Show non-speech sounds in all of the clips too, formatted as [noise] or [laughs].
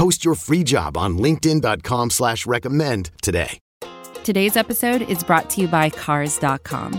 Post your free job on LinkedIn.com slash recommend today. Today's episode is brought to you by Cars.com.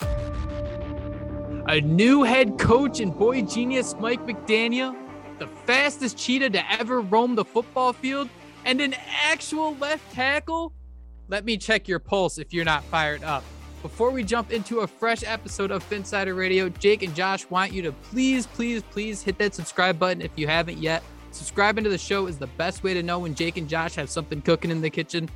A new head coach and boy genius Mike McDaniel, the fastest cheetah to ever roam the football field, and an actual left tackle? Let me check your pulse if you're not fired up. Before we jump into a fresh episode of Phinsider Radio, Jake and Josh want you to please, please, please hit that subscribe button if you haven't yet. Subscribing to the show is the best way to know when Jake and Josh have something cooking in the kitchen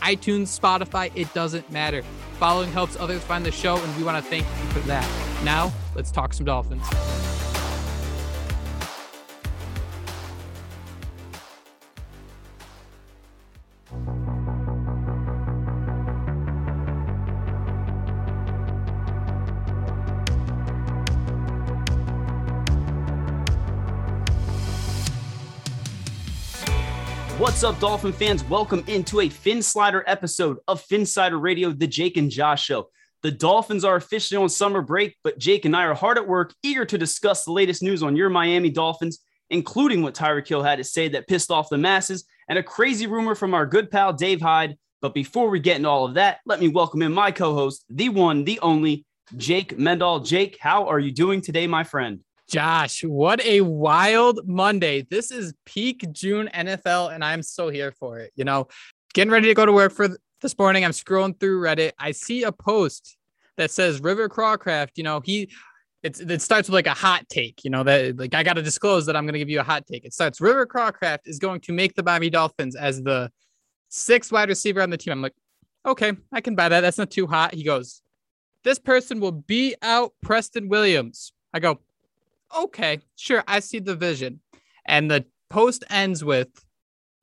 iTunes, Spotify, it doesn't matter. Following helps others find the show, and we want to thank you for that. Now, let's talk some Dolphins. What's up, Dolphin fans? Welcome into a phinSLIDER episode of Phinsider Radio, the Jake and Josh Show. The Dolphins are officially on summer break, but Jake and I are hard at work, eager to discuss the latest news on your Miami Dolphins, including what Tyreek Hill had to say that pissed off the masses and a crazy rumor from our good pal Dave Hyde. But before we get into all of that, let me welcome in my co-host, the one, the only, Jake Mendall. Jake, how are you doing today, my friend? Josh, what a wild Monday. This is peak June NFL, and I'm so here for it. You know, getting ready to go to work for this morning. I'm scrolling through Reddit. I see a post that says River Cracraft, you know, he it's it starts with like a hot take, you know, that like I gotta disclose that I'm gonna give you a hot take. It starts River Cracraft is going to make the Miami Dolphins as the sixth wide receiver on the team. I'm like, okay, I can buy that. That's not too hot. He goes, This person will beat out Preston Williams. I go, okay, sure, I see the vision. And the post ends with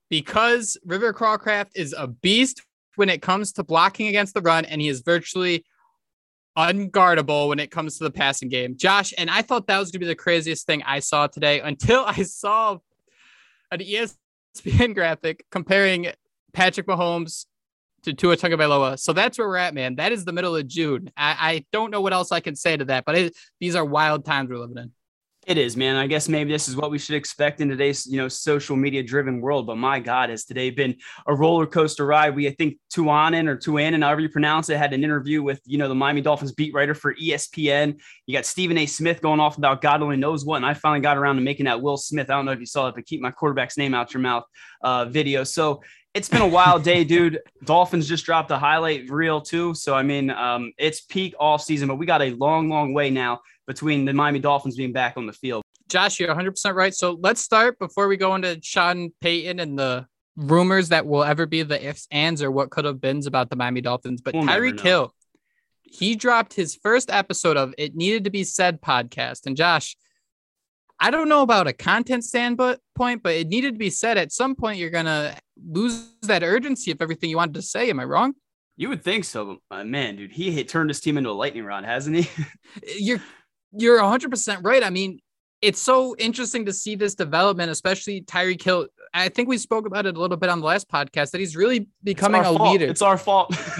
because River Cracraft is a beast when it comes to blocking against the run, and he is virtually unguardable when it comes to the passing game. Josh, and I thought that was going to be the craziest thing I saw today until [laughs] I saw an ESPN graphic comparing Patrick Mahomes to Tua Tagovailoa. So that's where we're at, man. That is the middle of June. I, I don't know what else I can say to that, but it, these are wild times we're living in. It is, man. I guess maybe this is what we should expect in today's, you know, social media driven world. But my God, has today been a roller coaster ride? We, I think, Tuanen or Tuanen, however you pronounce it, had an interview with, you know, the Miami Dolphins beat writer for ESPN. You got Stephen A. Smith going off about God only knows what. And I finally got around to making that Will Smith. I don't know if you saw it, but keep my quarterback's name out your mouth uh, video. So it's been a wild day, dude. Dolphins just dropped a highlight reel too. So I mean, um, it's peak off season, but we got a long, long way now between the Miami Dolphins being back on the field. Josh, you're 100% right. So let's start before we go into Sean Payton and the rumors that will ever be the ifs, ands, or what could have beens about the Miami Dolphins. But we'll Tyreek Hill, he dropped his first episode of It Needed to Be Said podcast. And Josh, I don't know about a content standpoint, but it needed to be said at some point. You're going to lose that urgency of everything you wanted to say. Am I wrong? You would think so, but uh, man, dude, he turned his team into a lightning rod, hasn't he? [laughs] you're you're 100% right. I mean, it's so interesting to see this development, especially Tyreek Hill. I think we spoke about it a little bit on the last podcast that he's really becoming a fault. leader. It's our fault. [laughs] [laughs]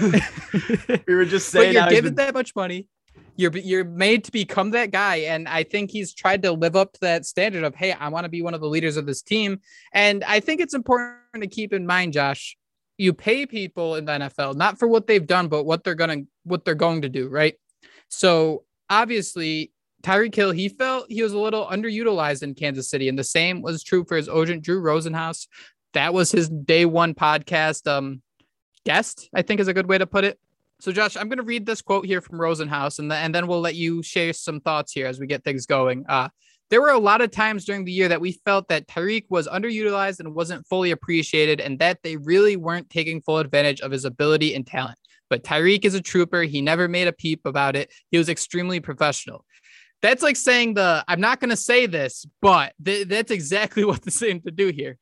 we were just saying, but you're given been... that much money. You're you're made to become that guy, and I think he's tried to live up to that standard of, hey, I want to be one of the leaders of this team. And I think it's important to keep in mind, Josh, you pay people in the NFL not for what they've done, but what they're gonna what they're going to do, right? So obviously Tyreek Hill, he felt he was a little underutilized in Kansas City, and the same was true for his agent Drew Rosenhaus. That was his day one podcast um, guest, I think is a good way to put it. So, Josh, I'm going to read this quote here from Rosenhaus, and, the, and then we'll let you share some thoughts here as we get things going. Uh, there were a lot of times during the year that we felt that Tyreek was underutilized and wasn't fully appreciated, and that they really weren't taking full advantage of his ability and talent. But Tyreek is a trooper. He never made a peep about it. He was extremely professional that's like saying the I'm not going to say this, but th- that's exactly [laughs] what the same to do here.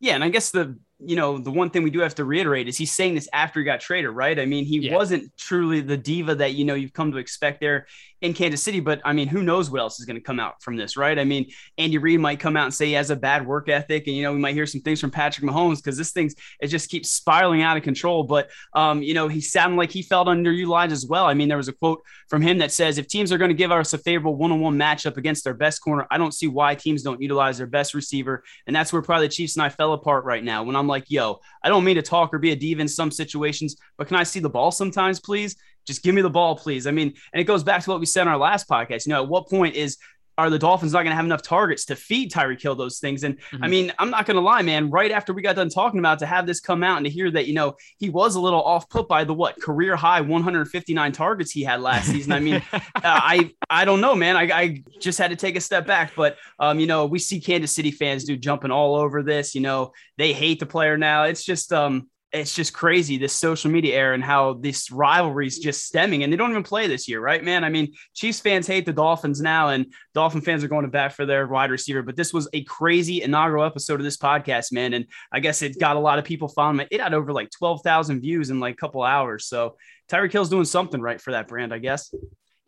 Yeah, and I guess the you know, the one thing we do have to reiterate is he's saying this after he got traded, right? I mean, he yeah. wasn't truly the diva that, you know, you've come to expect there in Kansas City, but I mean, who knows what else is going to come out from this, right? I mean, Andy Reid might come out and say he has a bad work ethic, and, you know, we might hear some things from Patrick Mahomes because this thing's, it just keeps spiraling out of control. But, um, you know, he sounded like he felt underutilized as well. I mean, there was a quote from him that says, if teams are going to give us a favorable one on one matchup against their best corner, I don't see why teams don't utilize their best receiver. And that's where probably the Chiefs and I fell apart right now when I'm like, yo, I don't mean to talk or be a diva in some situations, but can I see the ball sometimes, please? Just give me the ball, please. I mean, and it goes back to what we said in our last podcast. You know, at what point is are the Dolphins not going to have enough targets to feed Tyreek Hill those things? And mm-hmm. I mean, I'm not going to lie, man. Right after we got done talking about to have this come out and to hear that, you know, he was a little off put by the what career high 159 targets he had last season. I mean, [laughs] uh, I I don't know, man. I, I just had to take a step back, but um, you know, we see Kansas City fans do jumping all over this. You know, they hate the player now. It's just um, it's just crazy this social media era and how this rivalry is just stemming and they don't even play this year right man? I mean chiefs fans hate the dolphins now and dolphin fans are going to bat for their wide receiver but this was a crazy inaugural episode of this podcast man and i guess it got a lot of people following it. It had over like 12000 views in like a couple hours so tyreek hill's doing something right for that brand i guess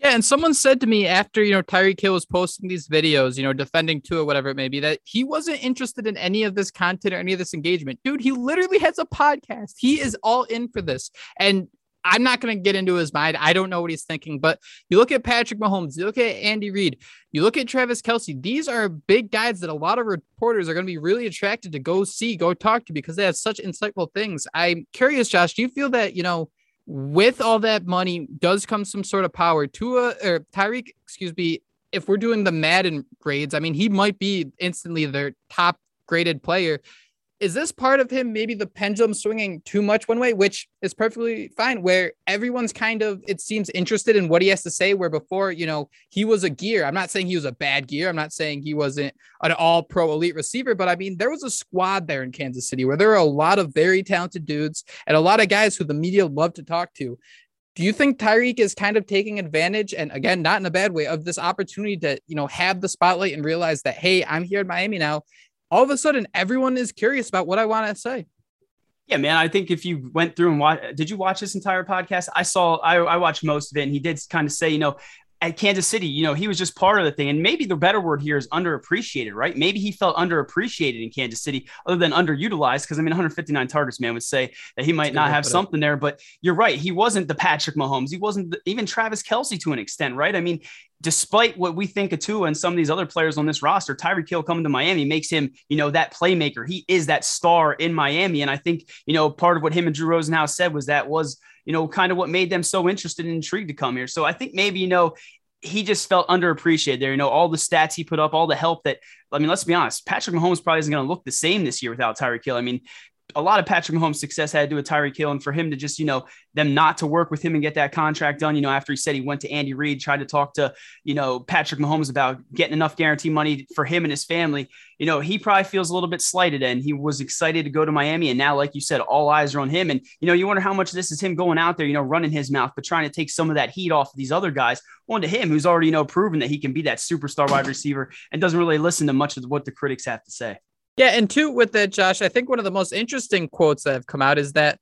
yeah, and someone said to me after you know Tyreek Hill was posting these videos, you know, defending Tua, whatever it may be, that he wasn't interested in any of this content or any of this engagement. Dude, he literally has a podcast. He is all in for this, and I'm not going to get into his mind. I don't know what he's thinking, but you look at Patrick Mahomes, you look at Andy Reid, you look at Travis Kelce. These are big guys that a lot of reporters are going to be really attracted to go see, go talk to because they have such insightful things. I'm curious, Josh, do you feel that you know? With all that money does come some sort of power. Tua or Tyreek, excuse me, if we're doing the Madden grades, I mean, he might be instantly their top graded player is this part of him maybe the pendulum swinging too much one way which is perfectly fine where everyone's kind of it seems interested in what he has to say where before you know he was a gear. I'm not saying he was a bad gear. I'm not saying he wasn't an all pro elite receiver but i mean there was a squad there in kansas city where there are a lot of very talented dudes and a lot of guys who the media love to talk to. Do you think Tyreek is kind of taking advantage and again not in a bad way of this opportunity to you know have the spotlight and realize that hey I'm here in Miami now all of a sudden everyone is curious about what I want to say. Yeah, man. I think if you went through and watch, did you watch this entire podcast? I saw, I, I watched most of it, and he did kind of say, you know, at Kansas City, you know, he was just part of the thing. And maybe the better word here is underappreciated, right? Maybe he felt underappreciated in Kansas City other than underutilized. Cause I mean, 159 targets, man, would say that he might not have something there. But you're right. He wasn't the Patrick Mahomes. He wasn't the, even Travis Kelce to an extent, right? I mean, despite what we think of Tua and some of these other players on this roster, Tyreek Hill coming to Miami makes him, you know, that playmaker. He is that star in Miami. And I think, you know, part of what him and Drew Rosenhaus said was that was, you know, kind of what made them so interested and intrigued to come here. So I think maybe, you know, he just felt underappreciated there. You know, all the stats he put up, all the help that, I mean, let's be honest, Patrick Mahomes probably isn't going to look the same this year without Tyreek Hill. I mean, a lot of Patrick Mahomes' success had to do with Tyreek Hill, and for him to just, you know, them not to work with him and get that contract done. You know, after he said he went to Andy Reid, tried to talk to, you know, Patrick Mahomes about getting enough guarantee money for him and his family. You know, he probably feels a little bit slighted, and he was excited to go to Miami, and now, like you said, all eyes are on him. And you know, you wonder how much this is him going out there, you know, running his mouth, but trying to take some of that heat off of these other guys onto him, who's already, you know, proven that he can be that superstar wide receiver and doesn't really listen to much of what the critics have to say. Yeah, and two with that, Josh, I think one of the most interesting quotes that have come out is that,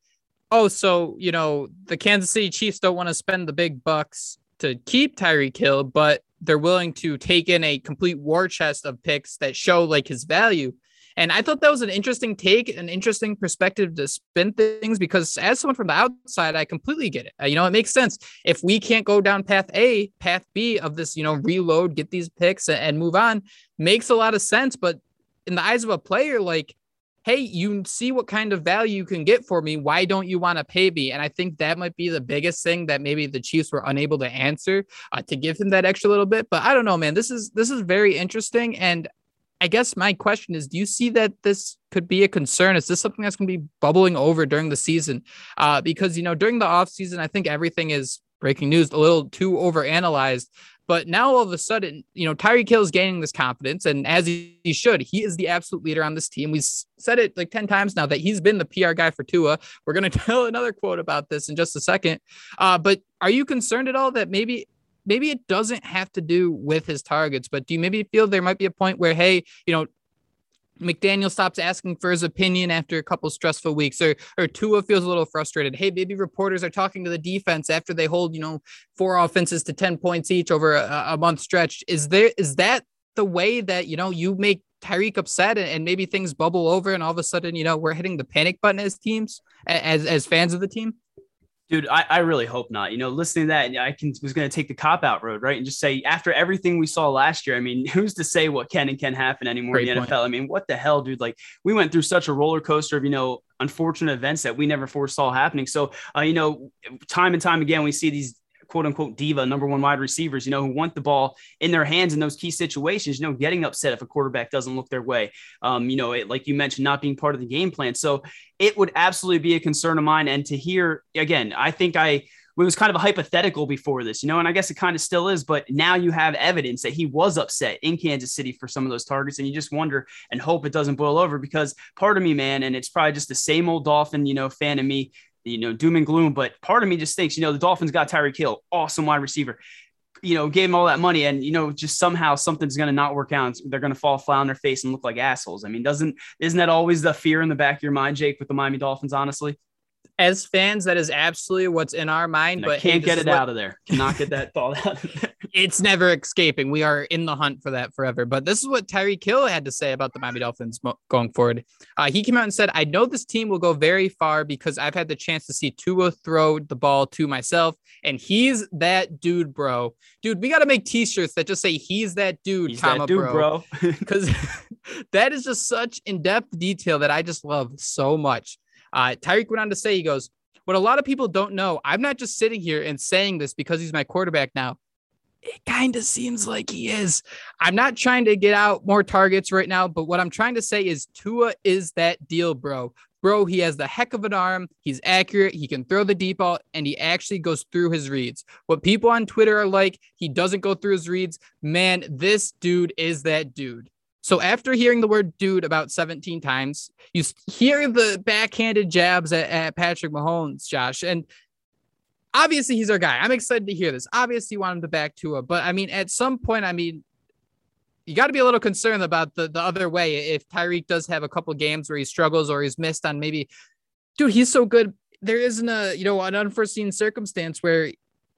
oh, so you know the Kansas City Chiefs don't want to spend the big bucks to keep Tyreek Hill, but they're willing to take in a complete war chest of picks that show like his value. And I thought that was an interesting take, an interesting perspective to spin things because as someone from the outside, I completely get it. You know, it makes sense. If we can't go down path A, path B of this, you know, reload, get these picks and move on makes a lot of sense. But in the eyes of a player, like hey, you see what kind of value you can get for me. Why don't you want to pay me? And I think that might be the biggest thing that maybe the Chiefs were unable to answer uh, to give him that extra little bit. But I don't know, man. This is this is very interesting. And I guess my question is, do you see that this could be a concern? Is this something that's going to be bubbling over during the season? Uh, because you know, during the off season, I think everything is breaking news a little too overanalyzed. But now all of a sudden, you know, Tyreek Hill is gaining this confidence, and as he, he should, he is the absolute leader on this team. We've said it like 10 times now that he's been the PR guy for Tua. We're going [laughs] to tell another quote about this in just a second. Uh, but are you concerned at all that maybe maybe it doesn't have to do with his targets, but do you maybe feel there might be a point where, hey, you know, McDaniel stops asking for his opinion after a couple stressful weeks, or or Tua feels a little frustrated. Hey, maybe reporters are talking to the defense after they hold, you know, four offenses to 10 points each over a, a month stretch. Is there is that the way that you know you make Tyreek upset and, and, maybe things bubble over and all of a sudden, you know, we're hitting the panic button as teams, as as fans of the team? Dude, I, I really hope not. You know, listening to that, I can was going to take the cop out road, right, and just say after everything we saw last year. I mean, [laughs] who's to say what can and can happen anymore Great in the point. NFL? I mean, what the hell, dude? Like we went through such a roller coaster of you know unfortunate events that we never foresaw happening. So, uh, you know, time and time again, we see these quote unquote diva number one wide receivers, you know, who want the ball in their hands in those key situations, you know, getting upset if a quarterback doesn't look their way. Um, you know, it, like you mentioned, not being part of the game plan. So it would absolutely be a concern of mine. And to hear again, I think I it was kind of a hypothetical before this, you know, and I guess it kind of still is, but now you have evidence that he was upset in Kansas City for some of those targets, and you just wonder and hope it doesn't boil over because part of me, man, and it's probably just the same old Dolphin, you know, fan of me you know, doom and gloom. But part of me just thinks, you know, the Dolphins got Tyreek Hill, awesome wide receiver. You know, gave him all that money, and you know, just somehow something's going to not work out. They're going to fall flat on their face and look like assholes. I mean, doesn't isn't that always the fear in the back of your mind, Jake, with the Miami Dolphins? Honestly, as fans, that is absolutely what's in our mind. but can't hey, get it what, out of there. Cannot get that thought out of there. [laughs] It's never escaping. We are in the hunt for that forever. But this is what Tyreek Hill had to say about the Miami Dolphins going forward. Uh, he came out and said, "I know this team will go very far because I've had the chance to see Tua throw the ball to myself, and he's that dude, bro. Dude, we got to make T-shirts that just say he's that dude, he's comma, that dude, bro, because [laughs] [laughs] that is just such in-depth detail that I just love so much." Uh, Tyreek went on to say, he goes, What a lot of people don't know, I'm not just sitting here and saying this because he's my quarterback now. It kind of seems like he is. I'm not trying to get out more targets right now, but what I'm trying to say is Tua is that deal, bro. Bro, he has the heck of an arm. He's accurate. He can throw the deep ball, and he actually goes through his reads. What people on Twitter are like, he doesn't go through his reads. Man, this dude is that dude. So after hearing the word dude about 17 times, you hear the backhanded jabs at, at, Patrick Mahomes, Josh. And obviously he's our guy. I'm excited to hear this. Obviously you want him to back Tua, but I mean, at some point, I mean, you got to be a little concerned about the, the other way. If Tyreek does have a couple games where he struggles or he's missed on maybe, dude, he's so good. There isn't a, you know, an unforeseen circumstance where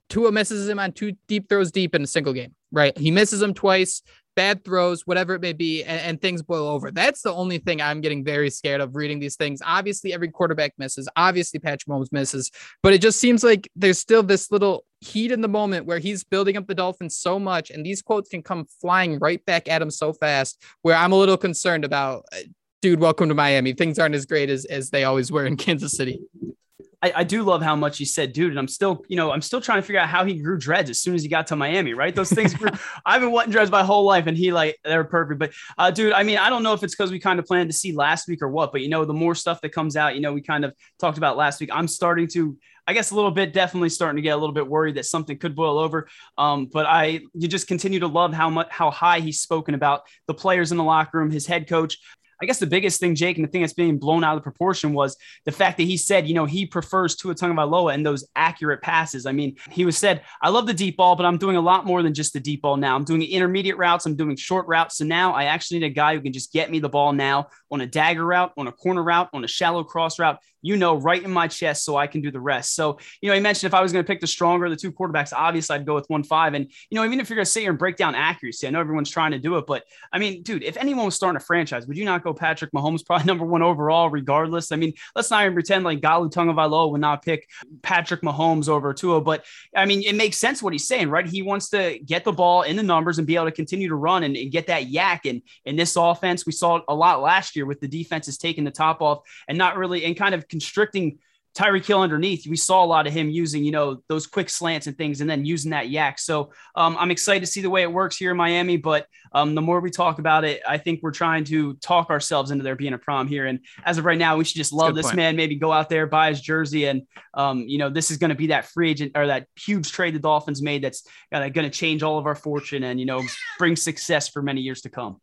Tua misses him on two deep throws deep in a single game, right? He misses him twice bad throws, whatever it may be, and, and, things boil over. That's the only thing I'm getting very scared of reading these things. Obviously, every quarterback misses. Obviously, Patrick Mahomes misses, but it just seems like there's still this little heat in the moment where he's building up the Dolphins so much, and these quotes can come flying right back at him so fast. Where I'm a little concerned about, uh, dude, welcome to Miami. Things aren't as great as as they always were in Kansas City. I, I, do love how much he said, dude. And I'm still, you know, I'm still trying to figure out how he grew dreads as soon as he got to Miami, right? Those things grew. [laughs] I've been wanting dreads my whole life, and he like they're perfect. But uh, dude, I mean, I don't know if it's because we kind of planned to see last week or what, but you know, the more stuff that comes out, you know, we kind of talked about last week. I'm starting to I guess a little bit, definitely starting to get a little bit worried that something could boil over. Um, but I, you just continue to love how much, how high he's spoken about the players in the locker room, his head coach. I guess the biggest thing, Jake, and the thing that's being blown out of proportion was the fact that he said, you know, he prefers Tua Tagovailoa and those accurate passes. I mean, he was said, I love the deep ball, but I'm doing a lot more than just the deep ball now. I'm doing intermediate routes. I'm doing short routes. So now I actually need a guy who can just get me the ball now on a dagger route, on a corner route, on a shallow cross route. You know, right in my chest so I can do the rest. So, you know, he mentioned if I was going to pick the stronger of the two quarterbacks, obviously I'd go with one five. And, you know, even if you're going to sit here and break down accuracy, I know everyone's trying to do it, but I mean, dude, if anyone was starting a franchise, would you not go Patrick Mahomes, [laughs] probably number one overall, regardless? I mean, let's not even pretend like Galu Tagovailoa would not pick Patrick Mahomes over Tua, but I mean, it makes sense what he's saying, right? He wants to get the ball in the numbers and be able to continue to run and, and get that YAC. And in this offense, we saw a lot last year with the defenses taking the top off and not really and kind of constricting Tyreek Hill underneath, we saw a lot of him using, you know, those quick slants and things, and then using that YAC. So um, I'm excited to see the way it works here in Miami. But um, the more we talk about it, I think we're trying to talk ourselves into there being a prom here. And as of right now, we should just love this point. man. Maybe go out there, buy his jersey, and um, you know, this is going to be that free agent or that huge trade the Dolphins made that's going to change all of our fortune and you know bring success for many years to come.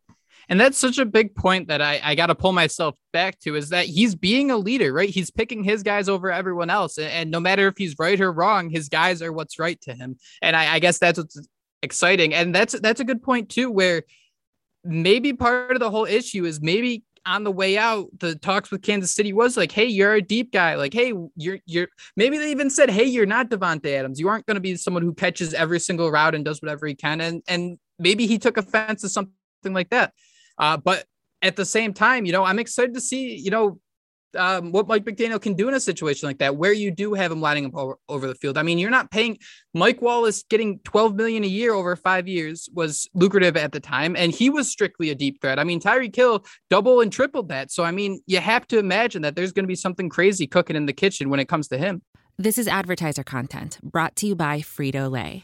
And that's such a big point that I, I got to pull myself back to is that he's being a leader, right? He's picking his guys over everyone else. And, and no matter if he's right or wrong, his guys are what's right to him. And I, I guess that's what's exciting. And that's that's a good point too, where maybe part of the whole issue is maybe on the way out, the talks with Kansas City was like, "Hey, you're a deep guy. Like, hey, you're you're." Maybe they even said, "Hey, you're not Davante Adams. You aren't going to be someone who catches every single route and does whatever he can." And and maybe he took offense to something like that. Uh, but at the same time, you know, I'm excited to see, you know, um, what Mike McDaniel can do in a situation like that, where you do have him lining up over, over, the field. I mean, you're not paying Mike Wallace getting 12 million a year over five years was lucrative at the time, and he was strictly a deep threat. I mean, Tyreek Hill double and tripled that. So, I mean, you have to imagine that there's going to be something crazy cooking in the kitchen when it comes to him. This is advertiser content brought to you by Frito Lay.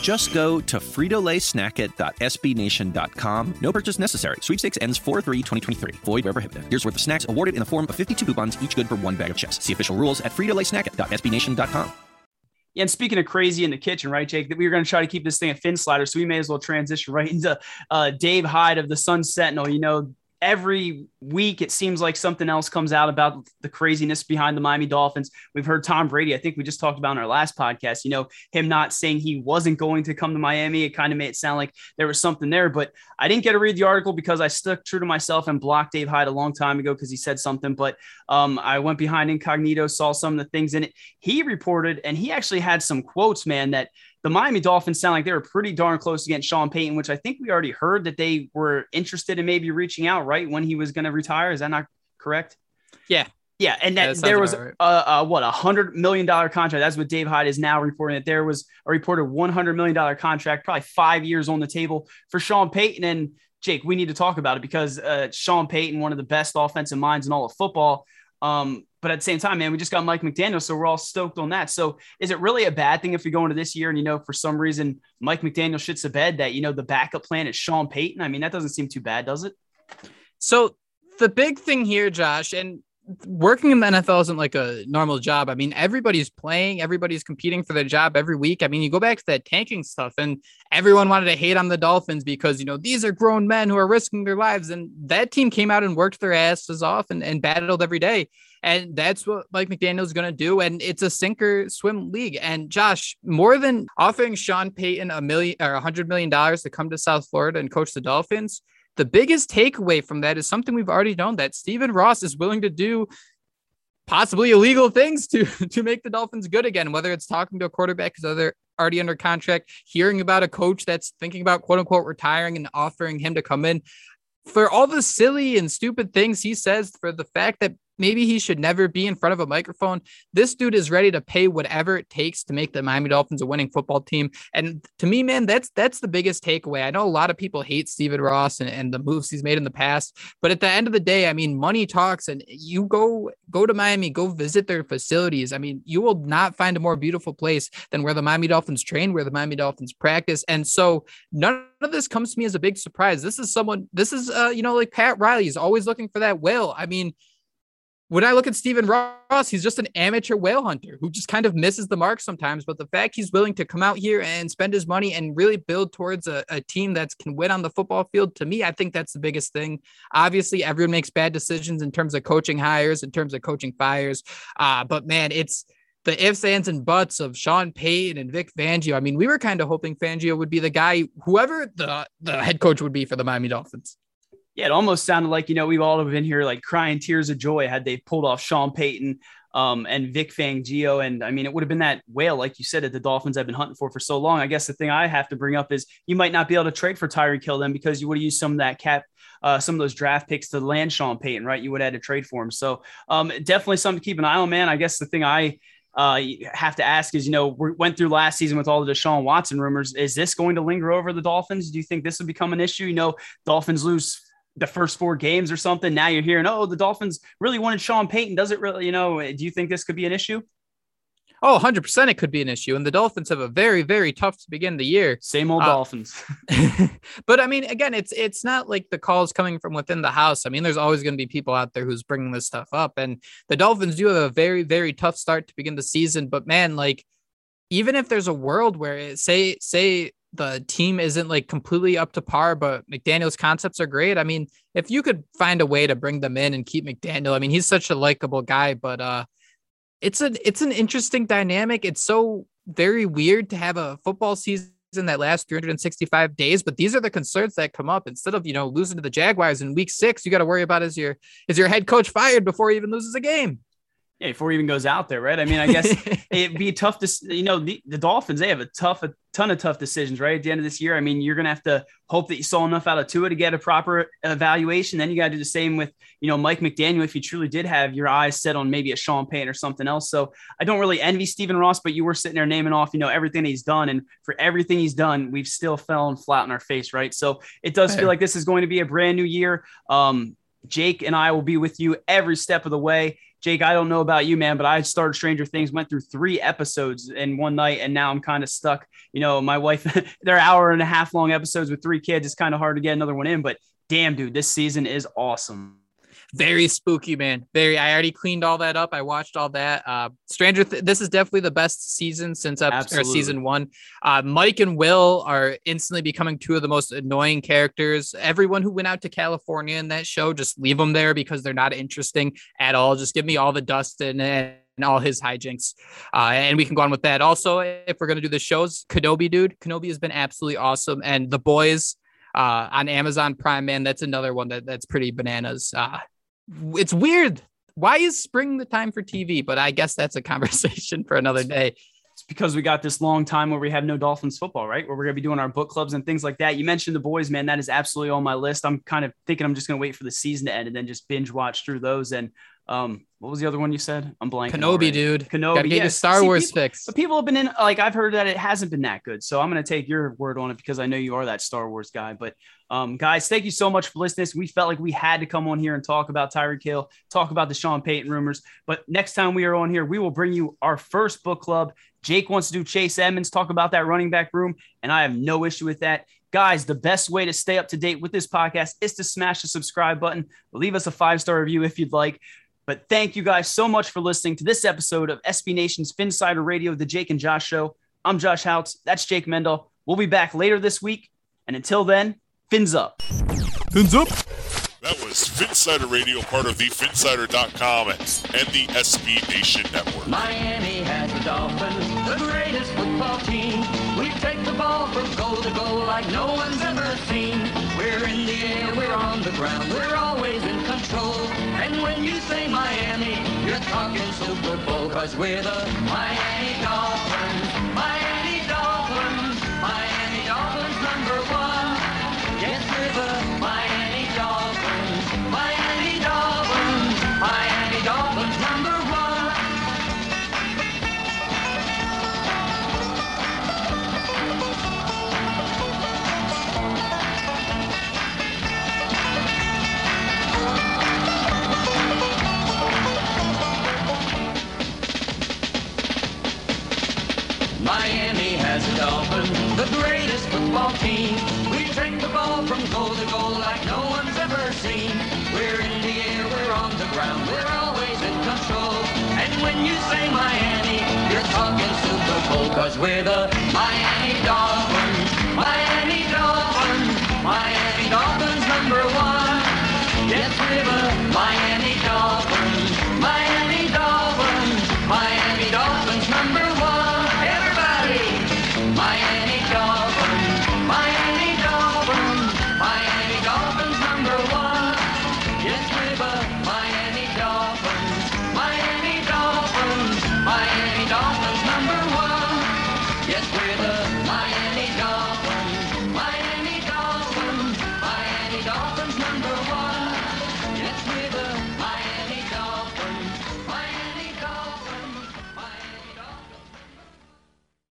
Just go to fritolaysnackit.sbnation.com. No purchase necessary. Sweepstakes ends 4-3-2023. Void where prohibited. Here's worth of snacks awarded in the form of 52 coupons, each good for one bag of chips. See official rules at fritolaysnackit.sbnation.com. Yeah, and speaking of crazy in the kitchen, right, Jake, that we were going to try to keep this thing a phinSLIDER, so we may as well transition right into uh, Dave Hyde of the Sun Sentinel. You know, every week it seems like something else comes out about the craziness behind the Miami Dolphins. We've heard Tom Brady, I think we just talked about in our last podcast, you know, him not saying he wasn't going to come to Miami. It kind of made it sound like there was something there, but I didn't get to read the article because I stuck true to myself and blocked Dave Hyde a long time ago because he said something. But um, I went behind incognito, saw some of the things in it. He reported, and he actually had some quotes, man, that the Miami Dolphins sound like they were pretty darn close against Sean Payton, which I think we already heard that they were interested in maybe reaching out right when he was going to retire. Is that not correct? Yeah. Yeah, and that, that there was right. a, a, what a hundred million dollar contract. That's what Dave Hyde is now reporting that there was a reported one hundred million dollar contract, probably five years on the table for Sean Payton. And Jake, we need to talk about it because uh, Sean Payton, one of the best offensive minds in all of football, um, but at the same time, man, we just got Mike McDaniel, so we're all stoked on that. So is it really a bad thing if we go into this year and you know for some reason Mike McDaniel shits the bed that you know the backup plan is Sean Payton? I mean, that doesn't seem too bad, does it? So the big thing here, Josh, and working in the NFL isn't like a normal job. I mean, everybody's playing, everybody's competing for their job every week. I mean, you go back to that tanking stuff, and everyone wanted to hate on the Dolphins because, you know, these are grown men who are risking their lives. And that team came out and worked their asses off and, and battled every day. And that's what Mike McDaniel is going to do. And it's a sinker swim league. And Josh, more than offering Sean Payton a million or a hundred million dollars to come to South Florida and coach the Dolphins, the biggest takeaway from that is something we've already known that Stephen Ross is willing to do possibly illegal things to [laughs] to make the Dolphins good again, whether it's talking to a quarterback because they're already under contract, hearing about a coach that's thinking about quote unquote retiring and offering him to come in for all the silly and stupid things he says, for the fact that maybe he should never be in front of a microphone. This dude is ready to pay whatever it takes to make the Miami Dolphins a winning football team. And to me, man, that's that's the biggest takeaway. I know a lot of people hate Stephen Ross and, and the moves he's made in the past, but at the end of the day, I mean, money talks and you go go to Miami, go visit their facilities. I mean, you will not find a more beautiful place than where the Miami Dolphins train, where the Miami Dolphins practice. And so none of this comes to me as a big surprise. This is someone, this is uh, you know, like Pat Riley is always looking for that will. I mean, when I look at Stephen Ross, he's just an amateur whale hunter who just kind of misses the mark sometimes. But the fact he's willing to come out here and spend his money and really build towards a, a team that can win on the football field, to me, I think that's the biggest thing. Obviously, everyone makes bad decisions in terms of coaching hires, in terms of coaching fires. Uh, but man, it's the ifs, ands, and buts of Sean Payton and Vic Fangio. I mean, we were kind of hoping Fangio would be the guy, whoever the, the head coach would be for the Miami Dolphins yeah, it almost sounded like, you know, we've all been here like crying tears of joy had they pulled off Sean Payton um, and Vic Fangio. And I mean, it would have been that whale, like you said, that the Dolphins have been hunting for for so long. I guess the thing I have to bring up is you might not be able to trade for Tyreek Hill then because you would have used some of that cap, uh, some of those draft picks to land Sean Payton, right? You would have had to trade for him. So um, definitely something to keep an eye on, man. I guess the thing I uh, have to ask is, you know, we went through last season with all the Deshaun Watson rumors. Is this going to linger over the Dolphins? Do you think this will become an issue? You know, Dolphins lose the first four games or something. Now you're hearing, oh, the Dolphins really wanted Sean Payton. Does it really, you know, do you think this could be an issue? Oh, 100% it could be an issue. And the Dolphins have a very, very tough to begin the year. Same old uh, Dolphins. [laughs] but I mean, again, it's it's not like the calls coming from within the house. I mean, there's always going to be people out there who's bringing this stuff up. And the Dolphins do have a very, very tough start to begin the season. But man, like, even if there's a world where it, say, say the team isn't like completely up to par, but McDaniel's concepts are great. I mean, if you could find a way to bring them in and keep McDaniel, I mean, he's such a likable guy, but uh it's a it's an interesting dynamic. It's so very weird to have a football season that lasts 365 days, but these are the concerns that come up. Instead of you know losing to the Jaguars in week six, you got to worry about is your is your head coach fired before he even loses a game yeah, before he even goes out there, right? I mean, I guess [laughs] it'd be tough to, you know, the, the Dolphins, they have a tough, a ton of tough decisions, right? At the end of this year, I mean, you're going to have to hope that you saw enough out of Tua to get a proper evaluation. Then you got to do the same with, you know, Mike McDaniel, if you truly did have your eyes set on maybe a Sean Payton or something else. So I don't really envy Stephen Ross, but you were sitting there naming off, you know, everything he's done. And for everything he's done, we've still fallen flat on our face, right? So it does feel like this is going to be a brand new year. Um, Jake and I will be with you every step of the way. Jake, I don't know about you, man, but I started Stranger Things, went through three episodes in one night, and now I'm kind of stuck. You know, my wife, [laughs] they're hour and a half long episodes with three kids. It's kind of hard to get another one in, but damn, dude, this season is awesome very spooky, man. Very. I already cleaned all that up. I watched all that. Uh, Stranger. Th- this is definitely the best season since up or season one. Uh, Mike and Will are instantly becoming two of the most annoying characters. Everyone who went out to California in that show, just leave them there because they're not interesting at all. Just give me all the Dustin and and all his hijinks. Uh, and we can go on with that. Also, if we're going to do the shows, Kenobi, dude, Kenobi has been absolutely awesome. And The Boys uh, on Amazon Prime, man, that's another one that, that's pretty bananas. Uh, it's weird. Why is spring the time for TV? But I guess that's a conversation for another day. It's because we got this long time where we have no Dolphins football, right? Where we're going to be doing our book clubs and things like that. You mentioned the boys, man. That is absolutely on my list. I'm kind of thinking I'm just going to wait for the season to end and then just binge watch through those. And um, what was the other one you said? I'm blanking. Kenobi, already. dude. Kenobi. Gotta get Star See, Wars people, fix. But people have been in like I've heard that it hasn't been that good. So I'm gonna take your word on it because I know you are that Star Wars guy. But um, guys, thank you so much for listening. We felt like we had to come on here and talk about Tyreek Hill, talk about the Sean Payton rumors. But next time we are on here, we will bring you our first book club. Jake wants to do Chase Edmonds, talk about that running back room, and I have no issue with that. Guys, the best way to stay up to date with this podcast is to smash the subscribe button. Leave us a five star review if you'd like. But thank you guys so much for listening to this episode of SB Nation's Phinsider Radio, the Jake and Josh Show. I'm Josh Houts. That's Jake Mendel. We'll be back later this week. And until then, fins up. Fins up. That was Phinsider Radio, part of the Phinsider.com and the SB Nation Network. Miami has the Dolphins, the greatest football team. We take the ball from goal to goal like no one's ever seen. We're in the air, we're on the ground, we're always in control. And when you say Miami, you're talking Super Bowl, cause we're the Miami Dolphins. Miami Super Bowl, cause we're the Miami Dolphins.